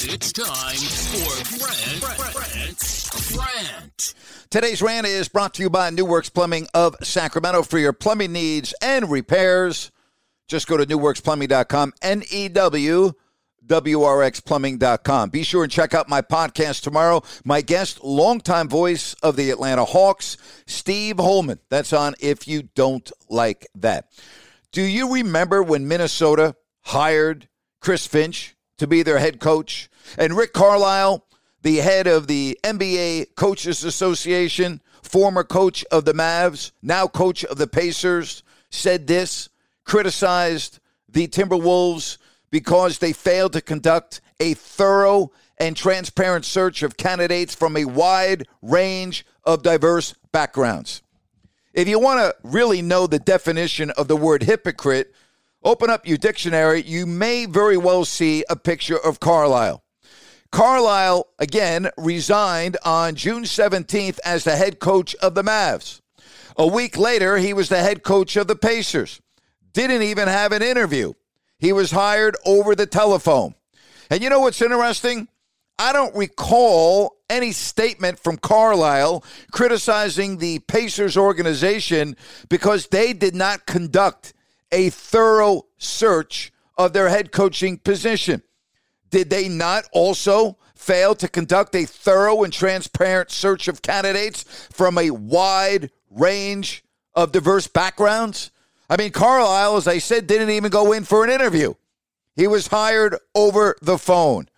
It's time for Grant, Grant, Grant. Today's rant is brought to you by New Works Plumbing of Sacramento for your plumbing needs and repairs. Just go to newworksplumbing.com, N E W W R X plumbing.com. Be sure and check out my podcast tomorrow. My guest, longtime voice of the Atlanta Hawks, Steve Holman. That's on If You Don't Like That. Do you remember when Minnesota hired Chris Finch to be their head coach and Rick Carlisle, the head of the NBA Coaches Association, former coach of the Mavs, now coach of the Pacers, said this, criticized the Timberwolves because they failed to conduct a thorough and transparent search of candidates from a wide range of diverse backgrounds. If you want to really know the definition of the word hypocrite, open up your dictionary. You may very well see a picture of Carlisle. Carlisle, again, resigned on June 17th as the head coach of the Mavs. A week later, he was the head coach of the Pacers. Didn't even have an interview. He was hired over the telephone. And you know what's interesting? I don't recall any statement from Carlisle criticizing the Pacers organization because they did not conduct a thorough search of their head coaching position. Did they not also fail to conduct a thorough and transparent search of candidates from a wide range of diverse backgrounds? I mean, Carlisle, as I said, didn't even go in for an interview. He was hired over the phone.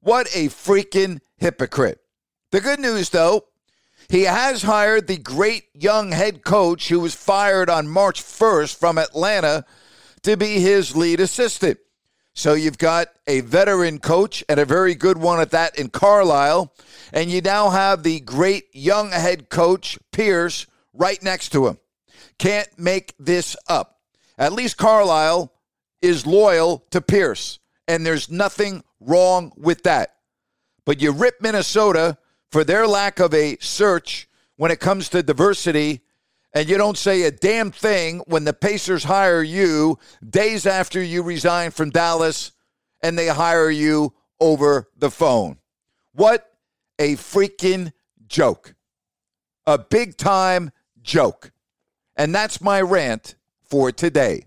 What a freaking hypocrite. The good news, though, he has hired the great young head coach who was fired on March 1st from Atlanta to be his lead assistant. So you've got a veteran coach and a very good one at that in Carlisle. And you now have the great young head coach, Pierce, right next to him. Can't make this up. At least Carlisle is loyal to Pierce, and there's nothing wrong with that. But you rip Minnesota for their lack of a search when it comes to diversity, and you don't say a damn thing when the Pacers hire you days after you resign from Dallas and they hire you over the phone. What a freaking joke. A big time joke. And that's my rant for today.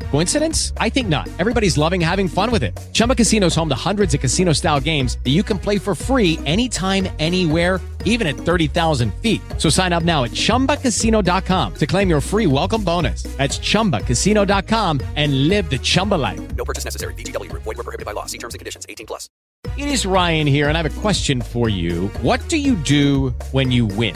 Coincidence? I think not. Everybody's loving having fun with it. Chumba Casino is home to hundreds of casino style games that you can play for free anytime, anywhere, even at 30,000 feet. So sign up now at chumbacasino.com to claim your free welcome bonus. That's chumbacasino.com and live the Chumba life. No purchase necessary. Group. Void were prohibited by law. See terms and conditions. 18 plus. It is Ryan here, and I have a question for you. What do you do when you win?